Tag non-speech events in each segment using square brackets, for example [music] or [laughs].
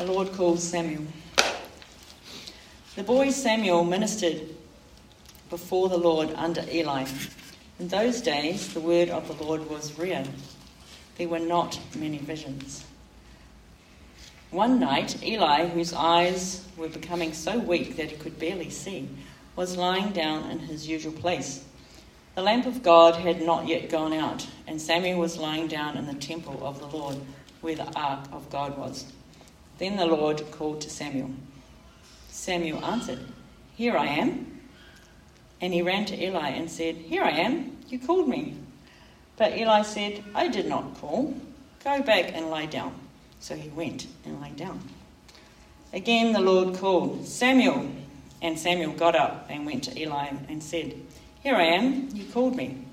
The Lord called Samuel. The boy Samuel ministered before the Lord under Eli. In those days, the word of the Lord was rare. There were not many visions. One night, Eli, whose eyes were becoming so weak that he could barely see, was lying down in his usual place. The lamp of God had not yet gone out, and Samuel was lying down in the temple of the Lord, where the ark of God was. Then the Lord called to Samuel. Samuel answered, Here I am. And he ran to Eli and said, Here I am. You called me. But Eli said, I did not call. Go back and lie down. So he went and lay down. Again the Lord called, Samuel. And Samuel got up and went to Eli and said, Here I am. You called me.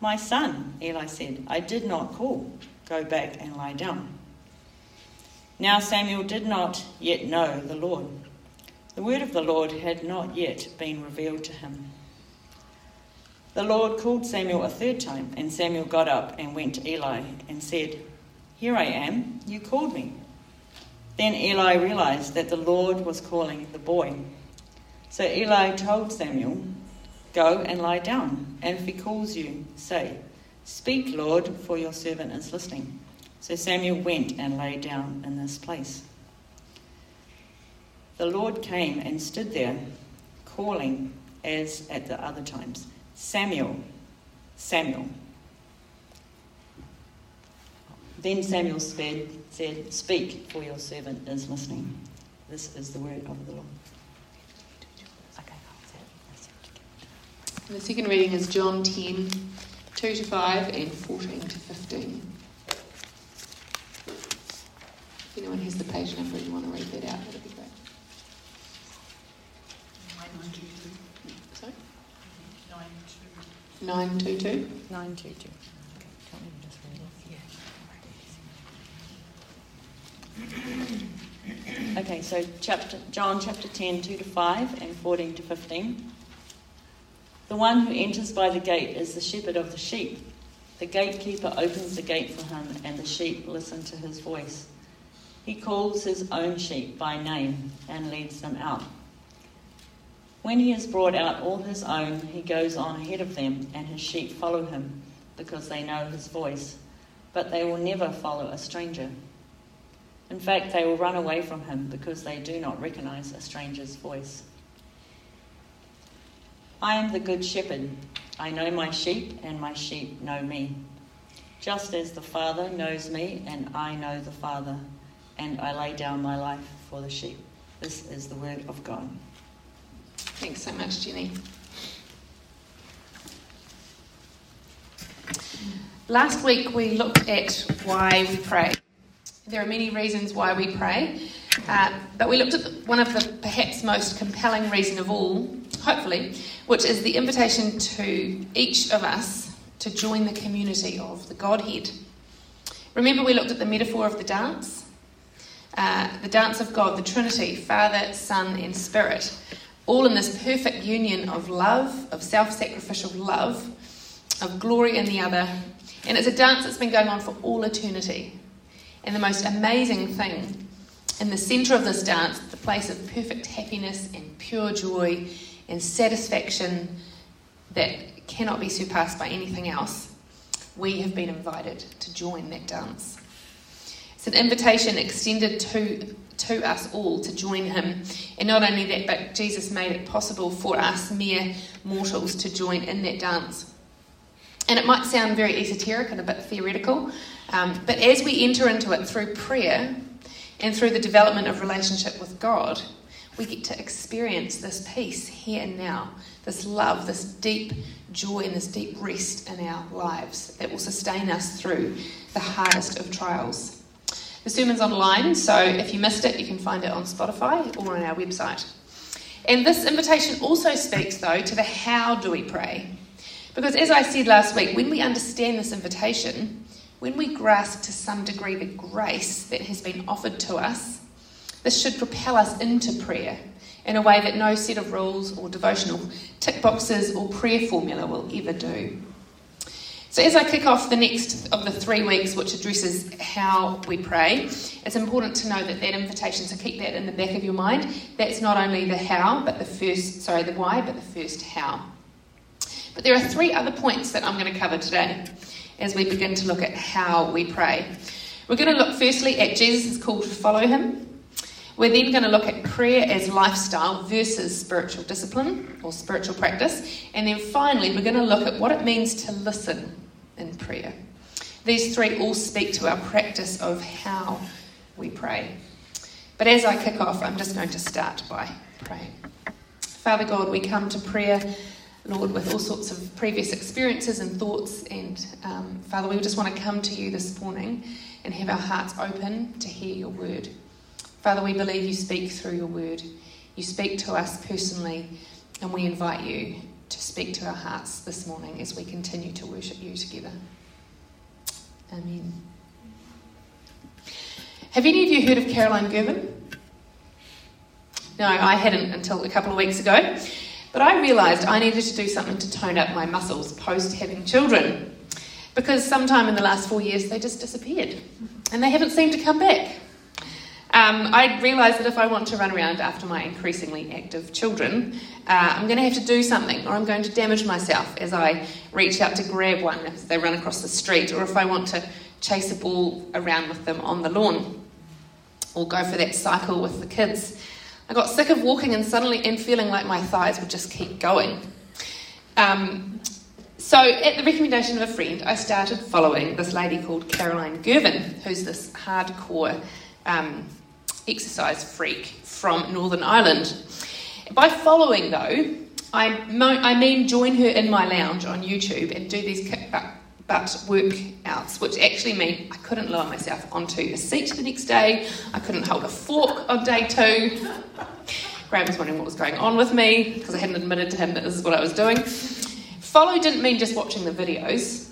My son, Eli said, I did not call. Go back and lie down. Now Samuel did not yet know the Lord. The word of the Lord had not yet been revealed to him. The Lord called Samuel a third time, and Samuel got up and went to Eli and said, Here I am, you called me. Then Eli realized that the Lord was calling the boy. So Eli told Samuel, Go and lie down, and if he calls you, say, Speak, Lord, for your servant is listening. So Samuel went and lay down in this place. The Lord came and stood there, calling as at the other times Samuel, Samuel. Then Samuel said, said, Speak, for your servant is listening. This is the word of the Lord. The second reading is John 10, 2 to 5 and 14 to 15. If anyone has the page number and you want to read that out, that'd be great. Sorry? 922. 922. Okay, so chapter John chapter 10, 2 to 5 and 14 to 15. The one who enters by the gate is the shepherd of the sheep. The gatekeeper opens the gate for him, and the sheep listen to his voice. He calls his own sheep by name and leads them out. When he has brought out all his own, he goes on ahead of them, and his sheep follow him because they know his voice. But they will never follow a stranger. In fact, they will run away from him because they do not recognize a stranger's voice. I am the good shepherd. I know my sheep, and my sheep know me. Just as the Father knows me, and I know the Father, and I lay down my life for the sheep. This is the word of God. Thanks so much, Jenny. Last week we looked at why we pray. There are many reasons why we pray, uh, but we looked at one of the perhaps most compelling reason of all, hopefully, which is the invitation to each of us to join the community of the Godhead. Remember, we looked at the metaphor of the dance? Uh, the dance of God, the Trinity, Father, Son, and Spirit, all in this perfect union of love, of self sacrificial love, of glory in the other. And it's a dance that's been going on for all eternity. And the most amazing thing, in the centre of this dance, the place of perfect happiness and pure joy and satisfaction that cannot be surpassed by anything else, we have been invited to join that dance. It's an invitation extended to, to us all to join him. And not only that, but Jesus made it possible for us, mere mortals, to join in that dance. And it might sound very esoteric and a bit theoretical, um, but as we enter into it through prayer and through the development of relationship with God, we get to experience this peace here and now, this love, this deep joy, and this deep rest in our lives that will sustain us through the hardest of trials. The sermon's online, so if you missed it, you can find it on Spotify or on our website. And this invitation also speaks, though, to the how do we pray. Because as I said last week, when we understand this invitation, when we grasp to some degree the grace that has been offered to us, this should propel us into prayer in a way that no set of rules or devotional tick boxes or prayer formula will ever do. So, as I kick off the next of the three weeks, which addresses how we pray, it's important to know that that invitation, so keep that in the back of your mind. That's not only the how, but the first, sorry, the why, but the first how. But there are three other points that I'm going to cover today as we begin to look at how we pray. We're going to look firstly at Jesus' call to follow him. We're then going to look at prayer as lifestyle versus spiritual discipline or spiritual practice. And then finally, we're going to look at what it means to listen in prayer. These three all speak to our practice of how we pray. But as I kick off, I'm just going to start by praying. Father God, we come to prayer, Lord, with all sorts of previous experiences and thoughts. And um, Father, we just want to come to you this morning and have our hearts open to hear your word. Father, we believe you speak through your word. You speak to us personally, and we invite you to speak to our hearts this morning as we continue to worship you together. Amen. Have any of you heard of Caroline Girvan? No, I hadn't until a couple of weeks ago. But I realised I needed to do something to tone up my muscles post having children. Because sometime in the last four years they just disappeared. And they haven't seemed to come back. Um, I realised that if I want to run around after my increasingly active children, uh, I'm going to have to do something, or I'm going to damage myself as I reach out to grab one as they run across the street, or if I want to chase a ball around with them on the lawn, or go for that cycle with the kids. I got sick of walking and suddenly and feeling like my thighs would just keep going. Um, so, at the recommendation of a friend, I started following this lady called Caroline Girvan, who's this hardcore um, exercise freak from Northern Ireland. By following, though, I, mo- I mean join her in my lounge on YouTube and do these butt workouts, which actually mean I couldn't lower myself onto a seat the next day, I couldn't hold a fork on day two. [laughs] Graham was wondering what was going on with me because I hadn't admitted to him that this is what I was doing. Follow didn't mean just watching the videos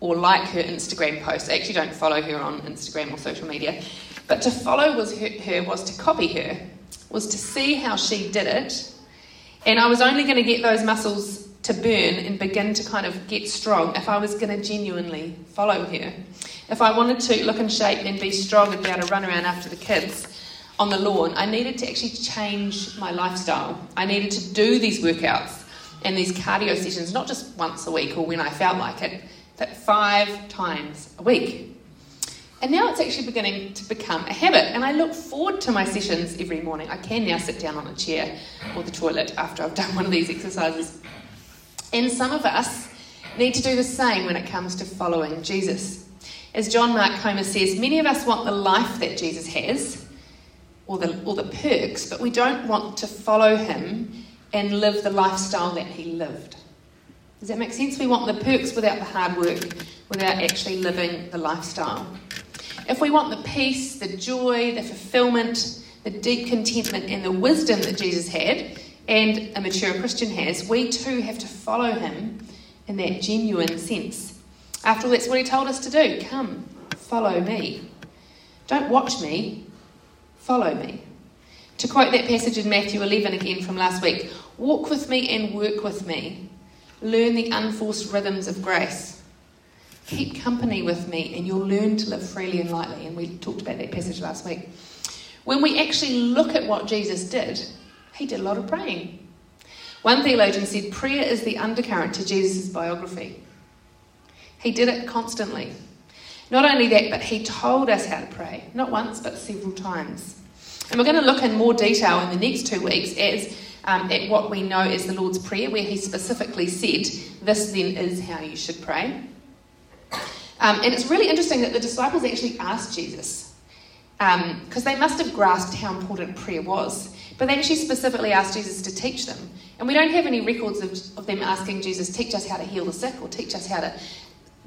or like her Instagram posts. I actually don't follow her on Instagram or social media. But to follow was her, her was to copy her, was to see how she did it. And I was only going to get those muscles to burn and begin to kind of get strong if I was going to genuinely follow her. If I wanted to look in shape and be strong and be able to run around after the kids on the lawn, I needed to actually change my lifestyle. I needed to do these workouts and these cardio sessions, not just once a week or when I felt like it, but five times a week. And now it's actually beginning to become a habit, and I look forward to my sessions every morning. I can now sit down on a chair or the toilet after I've done one of these exercises. And some of us need to do the same when it comes to following Jesus. As John Mark Comer says, many of us want the life that Jesus has, or the, or the perks, but we don't want to follow him and live the lifestyle that he lived. Does that make sense? We want the perks without the hard work, without actually living the lifestyle. If we want the peace, the joy, the fulfillment, the deep contentment, and the wisdom that Jesus had, and a mature Christian has, we too have to follow him in that genuine sense. After all, that's what he told us to do. Come, follow me. Don't watch me, follow me. To quote that passage in Matthew 11 again from last week walk with me and work with me. Learn the unforced rhythms of grace. Keep company with me, and you'll learn to live freely and lightly. And we talked about that passage last week. When we actually look at what Jesus did, he did a lot of praying. One theologian said prayer is the undercurrent to Jesus' biography. He did it constantly. Not only that, but he told us how to pray, not once, but several times. And we're going to look in more detail in the next two weeks as um, at what we know as the Lord's Prayer, where he specifically said, This then is how you should pray. Um, and it's really interesting that the disciples actually asked Jesus, because um, they must have grasped how important prayer was. But they actually specifically asked Jesus to teach them. And we don't have any records of, of them asking Jesus, teach us how to heal the sick, or teach us how to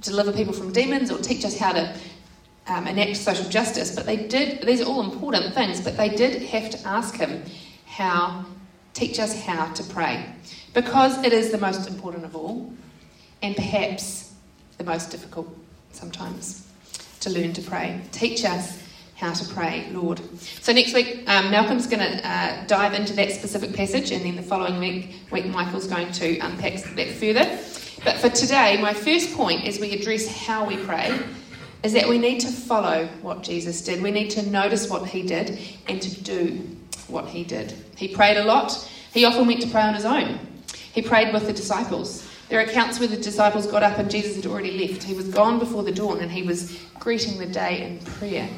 deliver people from demons, or teach us how to um, enact social justice. But they did, these are all important things, but they did have to ask him how, teach us how to pray. Because it is the most important of all, and perhaps the most difficult sometimes to learn to pray. Teach us how to pray, Lord. So next week, um, Malcolm's going to uh, dive into that specific passage, and then the following week, week Michael's going to unpack that further. But for today, my first point as we address how we pray is that we need to follow what Jesus did. We need to notice what he did and to do what he did. He prayed a lot. He often went to pray on his own. He prayed with the disciples. There are accounts where the disciples got up and Jesus had already left. He was gone before the dawn and he was greeting the day in prayer.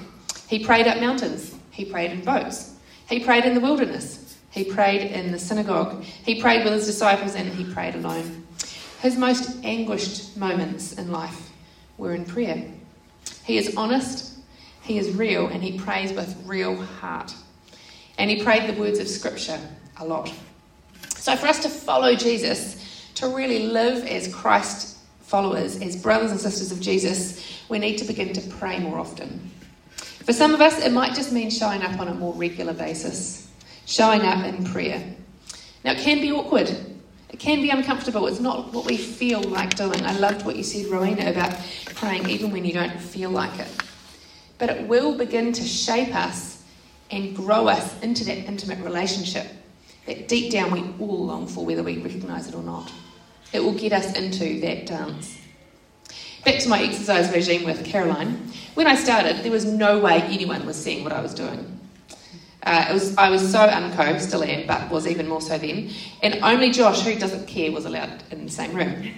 He prayed up mountains. He prayed in boats. He prayed in the wilderness. He prayed in the synagogue. He prayed with his disciples and he prayed alone. His most anguished moments in life were in prayer. He is honest, he is real, and he prays with real heart. And he prayed the words of Scripture a lot. So, for us to follow Jesus, to really live as Christ followers, as brothers and sisters of Jesus, we need to begin to pray more often. For some of us, it might just mean showing up on a more regular basis, showing up in prayer. Now, it can be awkward. It can be uncomfortable. It's not what we feel like doing. I loved what you said, Rowena, about praying even when you don't feel like it. But it will begin to shape us and grow us into that intimate relationship that deep down we all long for, whether we recognise it or not. It will get us into that dance. Back to my exercise regime with Caroline. When I started, there was no way anyone was seeing what I was doing. Uh, it was, I was so unco, still am, but was even more so then. And only Josh, who doesn't care, was allowed in the same room.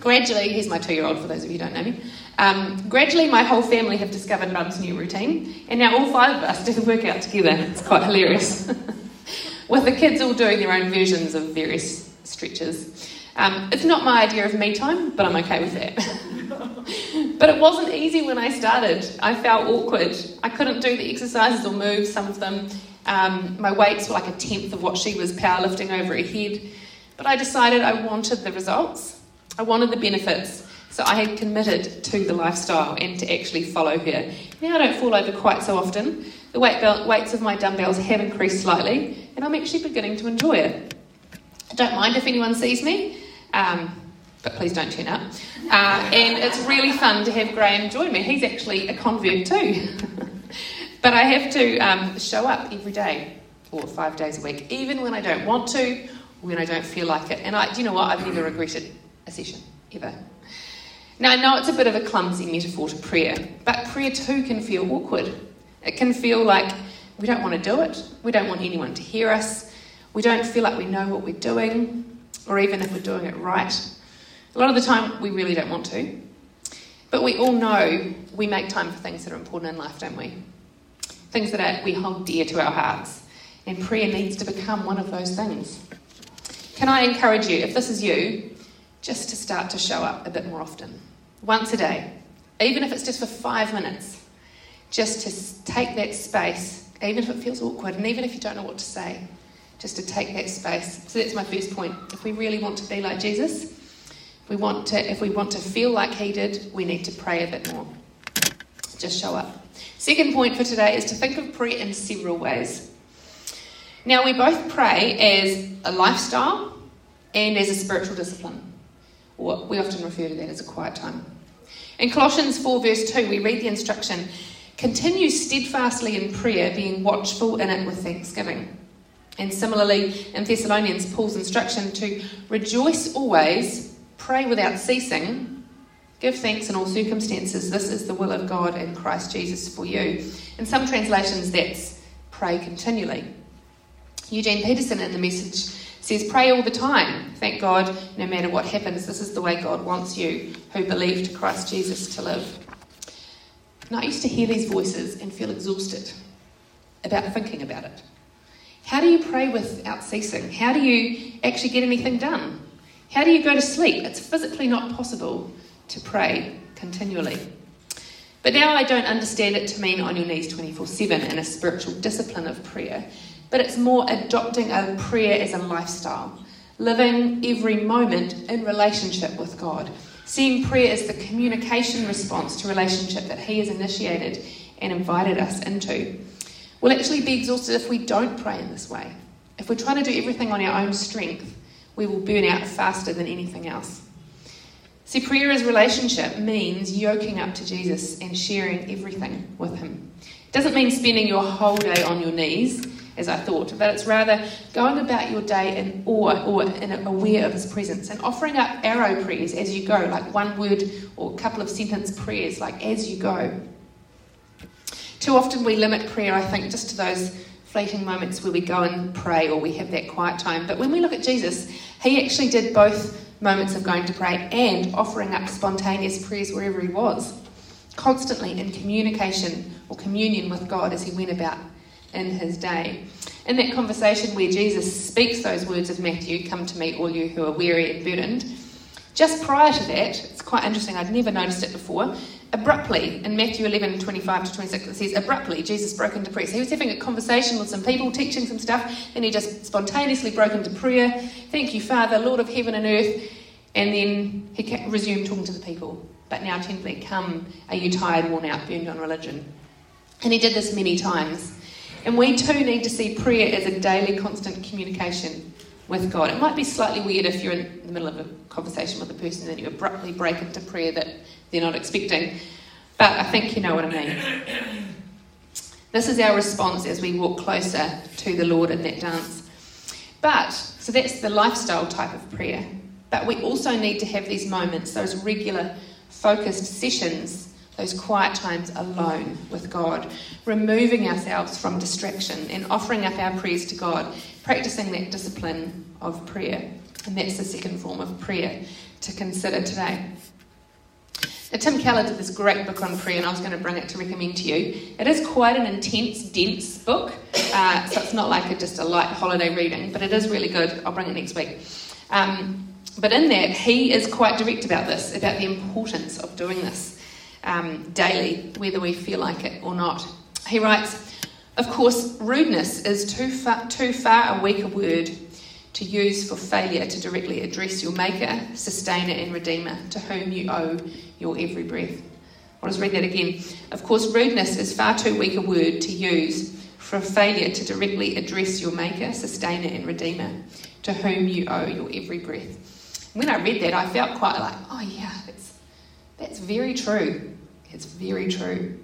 gradually, he's my two year old for those of you who don't know me. Um, gradually, my whole family have discovered Mum's new routine, and now all five of us do the workout together. It's quite hilarious. [laughs] With the kids all doing their own versions of various stretches. Um, it's not my idea of me time, but I'm okay with that. [laughs] but it wasn't easy when I started. I felt awkward. I couldn't do the exercises or moves, some of them. Um, my weights were like a tenth of what she was powerlifting over her head. But I decided I wanted the results, I wanted the benefits. So I had committed to the lifestyle and to actually follow her. Now I don't fall over quite so often. The weight belt, weights of my dumbbells have increased slightly, and I'm actually beginning to enjoy it. I don't mind if anyone sees me, um, but please don't turn up. Uh, and it's really fun to have Graham join me. He's actually a convert too. [laughs] but I have to um, show up every day or five days a week, even when I don't want to, when I don't feel like it. And I, do you know what? I've never regretted a session, ever. Now, I know it's a bit of a clumsy metaphor to prayer, but prayer too can feel awkward. It can feel like we don't want to do it, we don't want anyone to hear us, we don't feel like we know what we're doing, or even if we're doing it right. A lot of the time, we really don't want to. But we all know we make time for things that are important in life, don't we? Things that are, we hold dear to our hearts. And prayer needs to become one of those things. Can I encourage you, if this is you, just to start to show up a bit more often? Once a day, even if it's just for five minutes, just to take that space, even if it feels awkward and even if you don't know what to say, just to take that space. So that's my first point. If we really want to be like Jesus, if we want to, if we want to feel like he did, we need to pray a bit more. Just show up. Second point for today is to think of prayer in several ways. Now, we both pray as a lifestyle and as a spiritual discipline. Or we often refer to that as a quiet time. In Colossians 4, verse 2, we read the instruction continue steadfastly in prayer, being watchful in it with thanksgiving. And similarly, in Thessalonians, Paul's instruction to rejoice always, pray without ceasing, give thanks in all circumstances. This is the will of God in Christ Jesus for you. In some translations, that's pray continually. Eugene Peterson in the message says, Pray all the time. Thank God, no matter what happens, this is the way God wants you who believe to Christ Jesus to live. And I used to hear these voices and feel exhausted about thinking about it. How do you pray without ceasing? How do you actually get anything done? How do you go to sleep? It's physically not possible to pray continually. But now I don't understand it to mean on your knees 24 7 in a spiritual discipline of prayer, but it's more adopting a prayer as a lifestyle, living every moment in relationship with God, seeing prayer as the communication response to relationship that He has initiated and invited us into. We'll actually be exhausted if we don't pray in this way. If we're trying to do everything on our own strength, we will burn out faster than anything else. See, prayer as relationship means yoking up to Jesus and sharing everything with Him. It doesn't mean spending your whole day on your knees. as I thought, but it's rather going about your day in awe or in aware of His presence and offering up arrow prayers as you go, like one word or a couple of sentence prayers, like as you go. Too often we limit prayer, I think, just to those fleeting moments where we go and pray or we have that quiet time. But when we look at Jesus, He actually did both moments of going to pray and offering up spontaneous prayers wherever He was, constantly in communication or communion with God as He went about in his day. In that conversation where Jesus speaks those words of Matthew, come to me, all you who are weary and burdened, just prior to that, it's quite interesting, I'd never noticed it before. Abruptly, in Matthew 11 25 to 26, it says, Abruptly, Jesus broke into prayer. So he was having a conversation with some people, teaching some stuff, then he just spontaneously broke into prayer. Thank you, Father, Lord of heaven and earth. And then he resumed talking to the people. But now, tenderly, come, are you tired, worn out, burned on religion? And he did this many times. And we too need to see prayer as a daily, constant communication with God. It might be slightly weird if you're in the middle of a conversation with a person and you abruptly break into prayer that they're not expecting. But I think you know what I mean. This is our response as we walk closer to the Lord in that dance. But, so that's the lifestyle type of prayer. But we also need to have these moments, those regular, focused sessions those quiet times alone with God, removing ourselves from distraction and offering up our prayers to God, practicing that discipline of prayer. And that's the second form of prayer to consider today. Tim Keller did this great book on prayer, and I was going to bring it to recommend to you. It is quite an intense, dense book, uh, so it's not like a, just a light holiday reading, but it is really good. I'll bring it next week. Um, but in that, he is quite direct about this, about the importance of doing this um, daily, whether we feel like it or not. He writes, Of course, rudeness is too far, too far a weaker word to use for failure to directly address your Maker, Sustainer, and Redeemer, to whom you owe your every breath. I'll just read that again. Of course, rudeness is far too weak a word to use for failure to directly address your Maker, Sustainer, and Redeemer, to whom you owe your every breath. When I read that, I felt quite like, oh yeah, that's, that's very true. It's very true.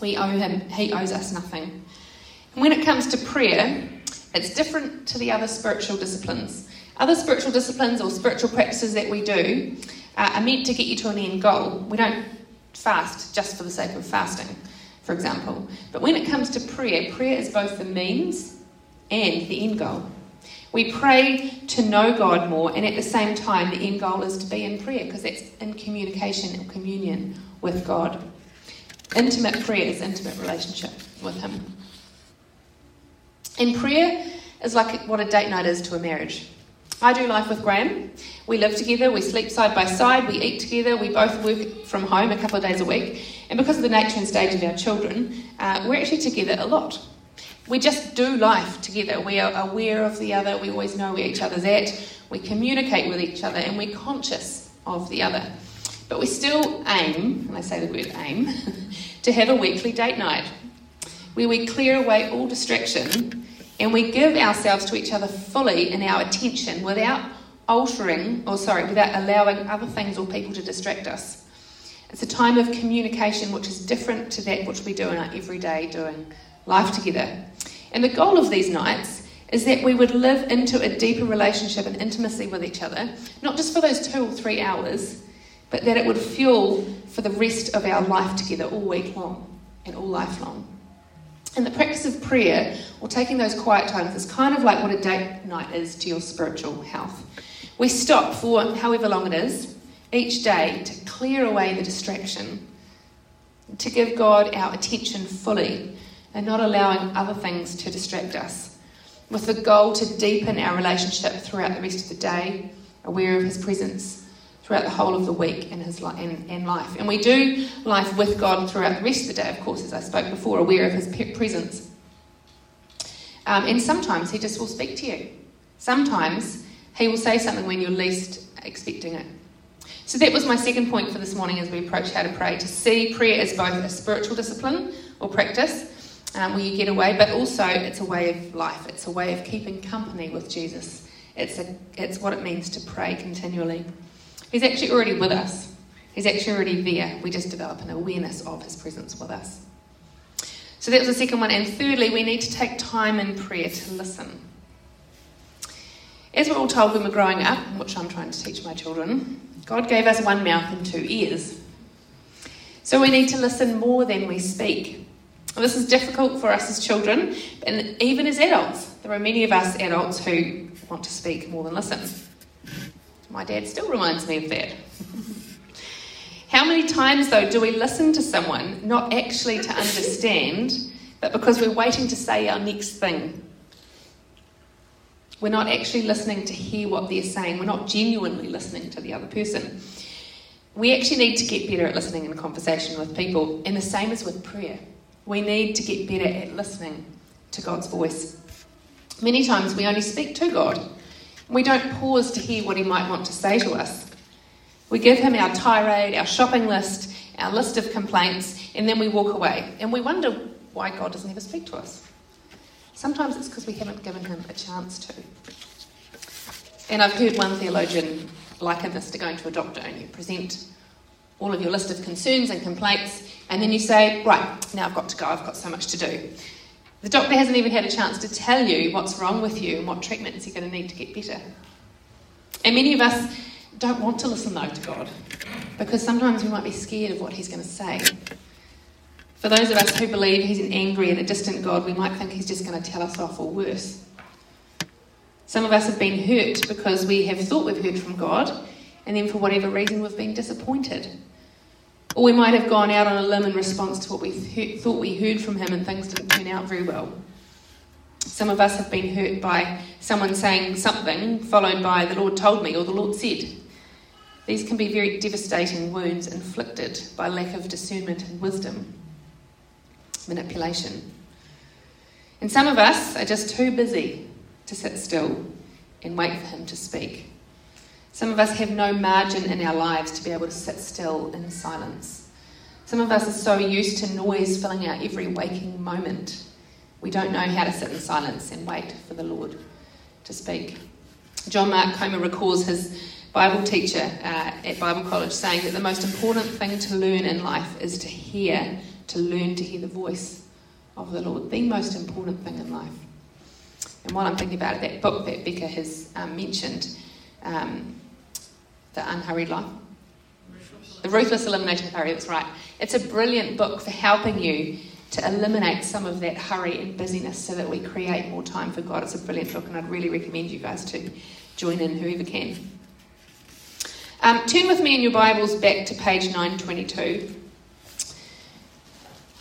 We owe him, he owes us nothing. And when it comes to prayer, it's different to the other spiritual disciplines. Other spiritual disciplines or spiritual practices that we do uh, are meant to get you to an end goal. We don't fast just for the sake of fasting, for example. But when it comes to prayer, prayer is both the means and the end goal. We pray to know God more, and at the same time, the end goal is to be in prayer because it's in communication and communion with God. Intimate prayer is intimate relationship with Him. And prayer is like what a date night is to a marriage. I do life with Graham. We live together, we sleep side by side, we eat together, we both work from home a couple of days a week. And because of the nature and stage of our children, uh, we're actually together a lot. We just do life together. We are aware of the other, we always know where each other's at, we communicate with each other, and we're conscious of the other. But we still aim, and I say the word aim, [laughs] to have a weekly date night where we clear away all distraction and we give ourselves to each other fully in our attention without altering, or sorry, without allowing other things or people to distract us. It's a time of communication which is different to that which we do in our everyday doing life together. And the goal of these nights is that we would live into a deeper relationship and intimacy with each other, not just for those two or three hours, but that it would fuel for the rest of our life together all week long and all life long. And the practice of prayer, or taking those quiet times, is kind of like what a date night is to your spiritual health. We stop for however long it is each day to clear away the distraction, to give God our attention fully, and not allowing other things to distract us, with the goal to deepen our relationship throughout the rest of the day, aware of His presence throughout the whole of the week in his li- in, in life. And we do life with God throughout the rest of the day, of course, as I spoke before, aware of his presence. Um, and sometimes he just will speak to you. Sometimes he will say something when you're least expecting it. So that was my second point for this morning as we approach how to pray to see prayer as both a spiritual discipline or practice um, where you get away, but also it's a way of life. It's a way of keeping company with Jesus. It's, a, it's what it means to pray continually. He's actually already with us. He's actually already there. We just develop an awareness of his presence with us. So that was the second one. And thirdly, we need to take time in prayer to listen. As we're all told when we're growing up, which I'm trying to teach my children, God gave us one mouth and two ears. So we need to listen more than we speak. This is difficult for us as children, and even as adults. There are many of us adults who want to speak more than listen. My dad still reminds me of that. How many times, though, do we listen to someone not actually to understand, but because we're waiting to say our next thing? We're not actually listening to hear what they're saying, we're not genuinely listening to the other person. We actually need to get better at listening in conversation with people, and the same as with prayer. We need to get better at listening to God's voice. Many times we only speak to God. We don't pause to hear what He might want to say to us. We give Him our tirade, our shopping list, our list of complaints, and then we walk away. And we wonder why God doesn't ever speak to us. Sometimes it's because we haven't given Him a chance to. And I've heard one theologian liken this to going to a doctor and you present all of your list of concerns and complaints, and then you say, Right, now I've got to go, I've got so much to do. The doctor hasn't even had a chance to tell you what's wrong with you and what treatments you're going to need to get better. And many of us don't want to listen, though, to God because sometimes we might be scared of what He's going to say. For those of us who believe He's an angry and a distant God, we might think He's just going to tell us off or worse. Some of us have been hurt because we have thought we've heard from God, and then for whatever reason we've been disappointed. Or we might have gone out on a limb in response to what we heard, thought we heard from him and things didn't turn out very well. Some of us have been hurt by someone saying something followed by the Lord told me or the Lord said. These can be very devastating wounds inflicted by lack of discernment and wisdom, manipulation. And some of us are just too busy to sit still and wait for Him to speak. Some of us have no margin in our lives to be able to sit still in silence. Some of us are so used to noise filling our every waking moment, we don't know how to sit in silence and wait for the Lord to speak. John Mark Comer recalls his Bible teacher uh, at Bible College saying that the most important thing to learn in life is to hear, to learn to hear the voice of the Lord. The most important thing in life. And while I'm thinking about it, that book that Becca has um, mentioned, um, the Unhurried Life. The Ruthless Elimination Hurry, that's right. It's a brilliant book for helping you to eliminate some of that hurry and busyness so that we create more time for God. It's a brilliant book, and I'd really recommend you guys to join in, whoever can. Um, turn with me in your Bibles back to page 922.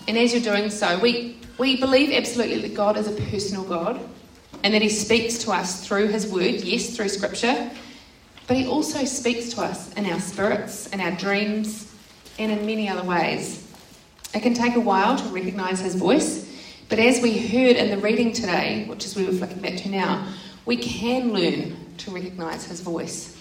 And as you're doing so, we, we believe absolutely that God is a personal God and that He speaks to us through His Word, yes, through Scripture, but He also speaks to us in our spirits, in our dreams, and in many other ways. It can take a while to recognise His voice, but as we heard in the reading today, which is where we're flicking back to now, we can learn to recognise His voice.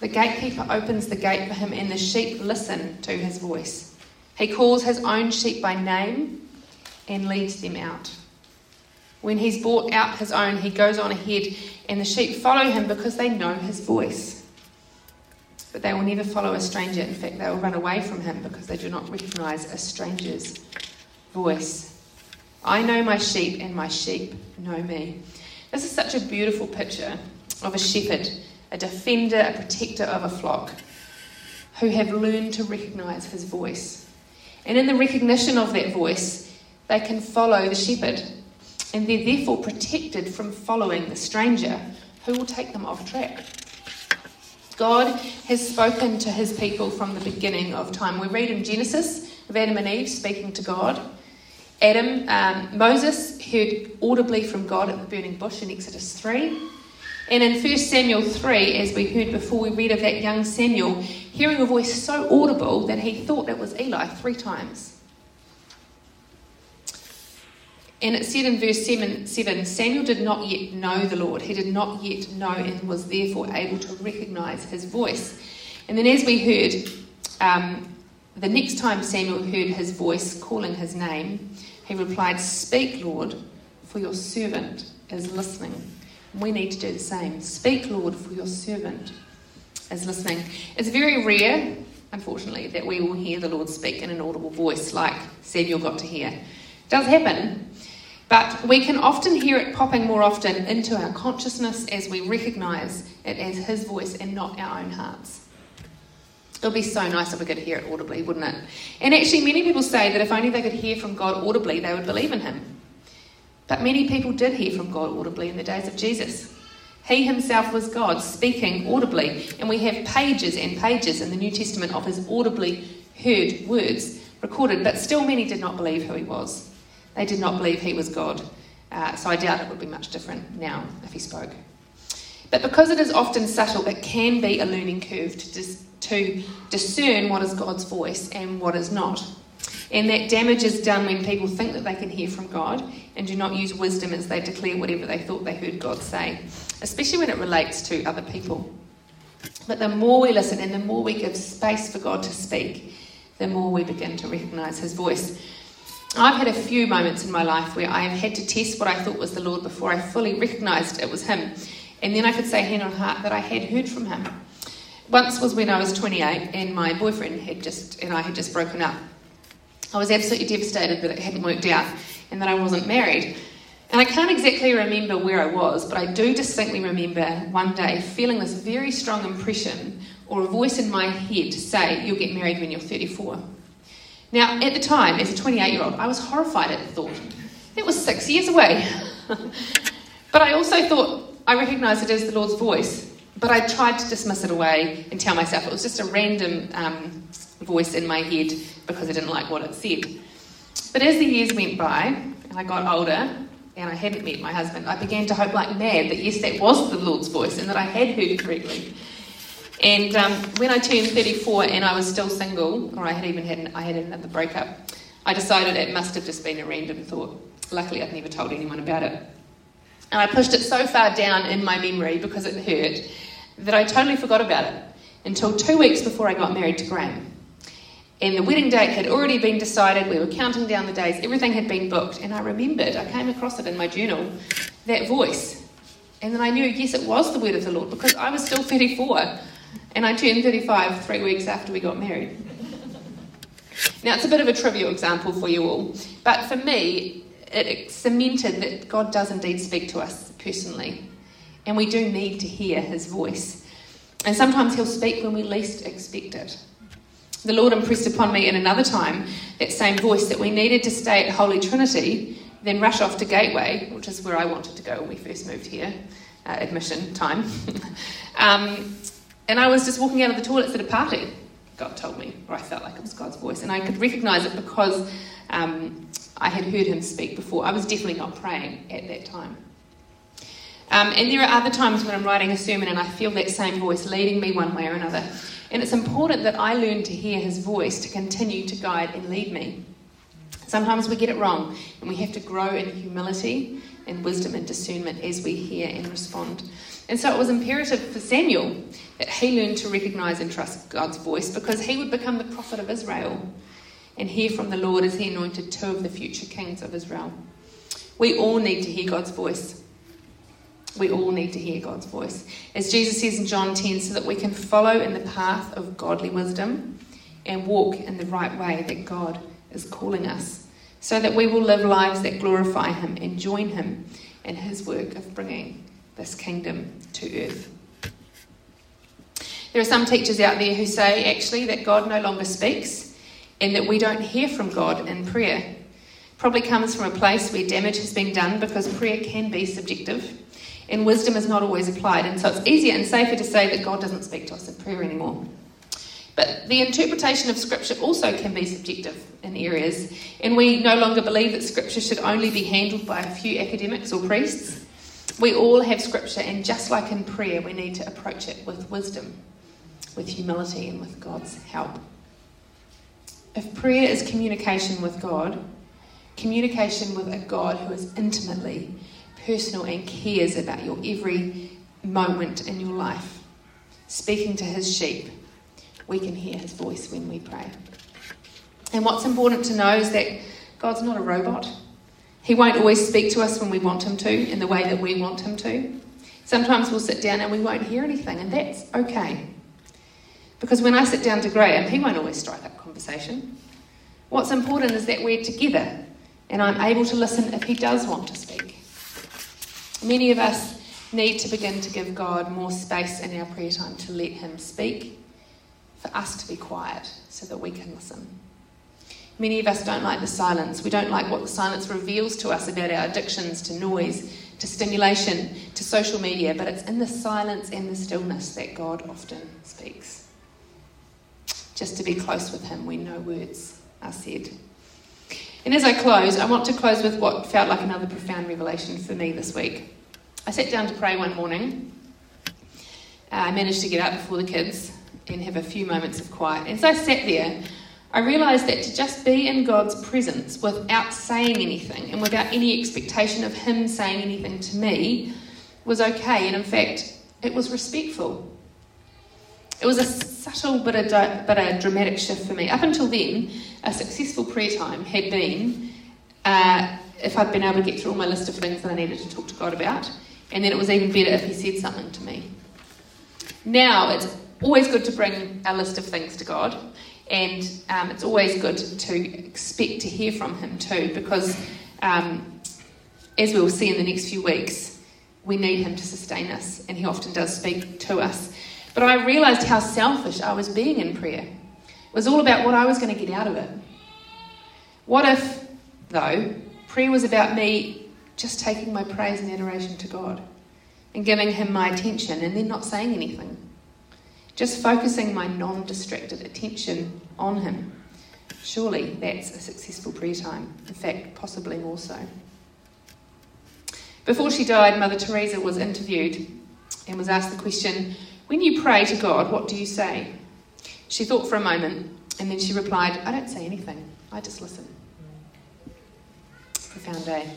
The gatekeeper opens the gate for Him, and the sheep listen to His voice. He calls His own sheep by name and leads them out. When he's brought out his own, he goes on ahead, and the sheep follow him because they know his voice. But they will never follow a stranger. In fact, they will run away from him because they do not recognize a stranger's voice. I know my sheep, and my sheep know me. This is such a beautiful picture of a shepherd, a defender, a protector of a flock, who have learned to recognize his voice. And in the recognition of that voice, they can follow the shepherd and they're therefore protected from following the stranger who will take them off track. God has spoken to his people from the beginning of time. We read in Genesis of Adam and Eve speaking to God. Adam, um, Moses heard audibly from God at the burning bush in Exodus 3. And in 1 Samuel 3, as we heard before, we read of that young Samuel hearing a voice so audible that he thought it was Eli three times. And it said in verse 7, 7, Samuel did not yet know the Lord. He did not yet know and was therefore able to recognize his voice. And then, as we heard, um, the next time Samuel heard his voice calling his name, he replied, Speak, Lord, for your servant is listening. We need to do the same. Speak, Lord, for your servant is listening. It's very rare, unfortunately, that we will hear the Lord speak in an audible voice like Samuel got to hear. It does happen, but we can often hear it popping more often into our consciousness as we recognise it as His voice and not our own hearts. It would be so nice if we could hear it audibly, wouldn't it? And actually, many people say that if only they could hear from God audibly, they would believe in Him. But many people did hear from God audibly in the days of Jesus. He himself was God, speaking audibly. And we have pages and pages in the New Testament of his audibly heard words recorded, but still many did not believe who he was. They did not believe he was God. Uh, so I doubt it would be much different now if he spoke. But because it is often subtle, it can be a learning curve to, dis- to discern what is God's voice and what is not. And that damage is done when people think that they can hear from God and do not use wisdom as they declare whatever they thought they heard God say, especially when it relates to other people. But the more we listen and the more we give space for God to speak, the more we begin to recognize His voice. I've had a few moments in my life where I have had to test what I thought was the Lord before I fully recognized it was Him. And then I could say hand on heart that I had heard from Him. Once was when I was 28 and my boyfriend had just and I had just broken up. I was absolutely devastated that it hadn't worked out and that I wasn't married. And I can't exactly remember where I was, but I do distinctly remember one day feeling this very strong impression or a voice in my head say, You'll get married when you're 34. Now, at the time, as a 28 year old, I was horrified at the thought. It was six years away. [laughs] but I also thought I recognised it as the Lord's voice, but I tried to dismiss it away and tell myself it was just a random um, voice in my head because I didn't like what it said. But as the years went by and I got older and I hadn't met my husband, I began to hope like mad that yes, that was the Lord's voice and that I had heard correctly. And um, when I turned 34 and I was still single, or I had even had an, I had another breakup, I decided it must have just been a random thought. Luckily, I'd never told anyone about it. And I pushed it so far down in my memory because it hurt that I totally forgot about it until two weeks before I got married to Graham. And the wedding date had already been decided, we were counting down the days, everything had been booked. And I remembered, I came across it in my journal, that voice. And then I knew, yes, it was the word of the Lord because I was still 34 and I turned 35 three weeks after we got married. Now, it's a bit of a trivial example for you all, but for me, it cemented that God does indeed speak to us personally, and we do need to hear his voice. And sometimes he'll speak when we least expect it. The Lord impressed upon me in another time that same voice that we needed to stay at Holy Trinity, then rush off to Gateway, which is where I wanted to go when we first moved here, uh, admission time. [laughs] um, and I was just walking out of the toilets at a party, God told me, or I felt like it was God's voice. And I could recognize it because um, I had heard him speak before. I was definitely not praying at that time. Um, and there are other times when I'm writing a sermon and I feel that same voice leading me one way or another. And it's important that I learn to hear his voice to continue to guide and lead me. Sometimes we get it wrong, and we have to grow in humility and wisdom and discernment as we hear and respond. And so it was imperative for Samuel he learned to recognize and trust God's voice because he would become the prophet of Israel and hear from the Lord as he anointed two of the future kings of Israel. We all need to hear God's voice. We all need to hear God's voice. As Jesus says in John 10, so that we can follow in the path of godly wisdom and walk in the right way that God is calling us, so that we will live lives that glorify Him and join Him in His work of bringing this kingdom to earth. There are some teachers out there who say actually that God no longer speaks and that we don't hear from God in prayer. Probably comes from a place where damage has been done because prayer can be subjective and wisdom is not always applied. And so it's easier and safer to say that God doesn't speak to us in prayer anymore. But the interpretation of Scripture also can be subjective in areas, and we no longer believe that Scripture should only be handled by a few academics or priests. We all have Scripture, and just like in prayer, we need to approach it with wisdom, with humility, and with God's help. If prayer is communication with God, communication with a God who is intimately personal and cares about your every moment in your life, speaking to his sheep, we can hear his voice when we pray. And what's important to know is that God's not a robot. He won't always speak to us when we want him to, in the way that we want him to. Sometimes we'll sit down and we won't hear anything, and that's okay. Because when I sit down to Graham, he won't always strike up conversation. What's important is that we're together and I'm able to listen if He does want to speak. Many of us need to begin to give God more space in our prayer time to let Him speak, for us to be quiet so that we can listen. Many of us don't like the silence. We don't like what the silence reveals to us about our addictions to noise, to stimulation, to social media, but it's in the silence and the stillness that God often speaks. Just to be close with Him when no words are said. And as I close, I want to close with what felt like another profound revelation for me this week. I sat down to pray one morning. Uh, I managed to get up before the kids and have a few moments of quiet. As I sat there, I realised that to just be in God's presence without saying anything and without any expectation of Him saying anything to me was okay. And in fact, it was respectful. It was a subtle but a, but a dramatic shift for me. Up until then, a successful prayer time had been uh, if I'd been able to get through all my list of things that I needed to talk to God about, and then it was even better if He said something to me. Now it's always good to bring a list of things to God, and um, it's always good to expect to hear from Him too, because um, as we will see in the next few weeks, we need Him to sustain us, and He often does speak to us. But I realised how selfish I was being in prayer. It was all about what I was going to get out of it. What if, though, prayer was about me just taking my praise and adoration to God and giving Him my attention and then not saying anything? Just focusing my non distracted attention on Him. Surely that's a successful prayer time. In fact, possibly more so. Before she died, Mother Teresa was interviewed and was asked the question When you pray to God, what do you say? She thought for a moment and then she replied, I don't say anything, I just listen. Profound day.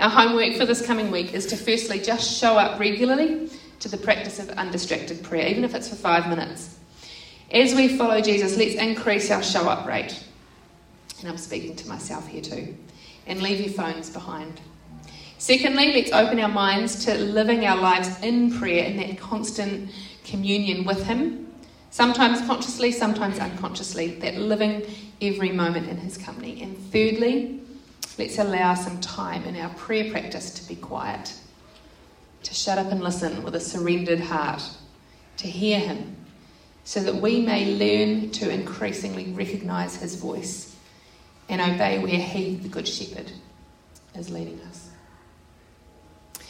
Our homework for this coming week is to firstly just show up regularly to the practice of undistracted prayer, even if it's for five minutes. As we follow Jesus, let's increase our show up rate. And I'm speaking to myself here too. And leave your phones behind. Secondly, let's open our minds to living our lives in prayer in that constant communion with Him. Sometimes consciously, sometimes unconsciously, that living every moment in His company. And thirdly, let's allow some time in our prayer practice to be quiet to shut up and listen with a surrendered heart, to hear Him, so that we may learn to increasingly recognise His voice and obey where He, the Good Shepherd, is leading us.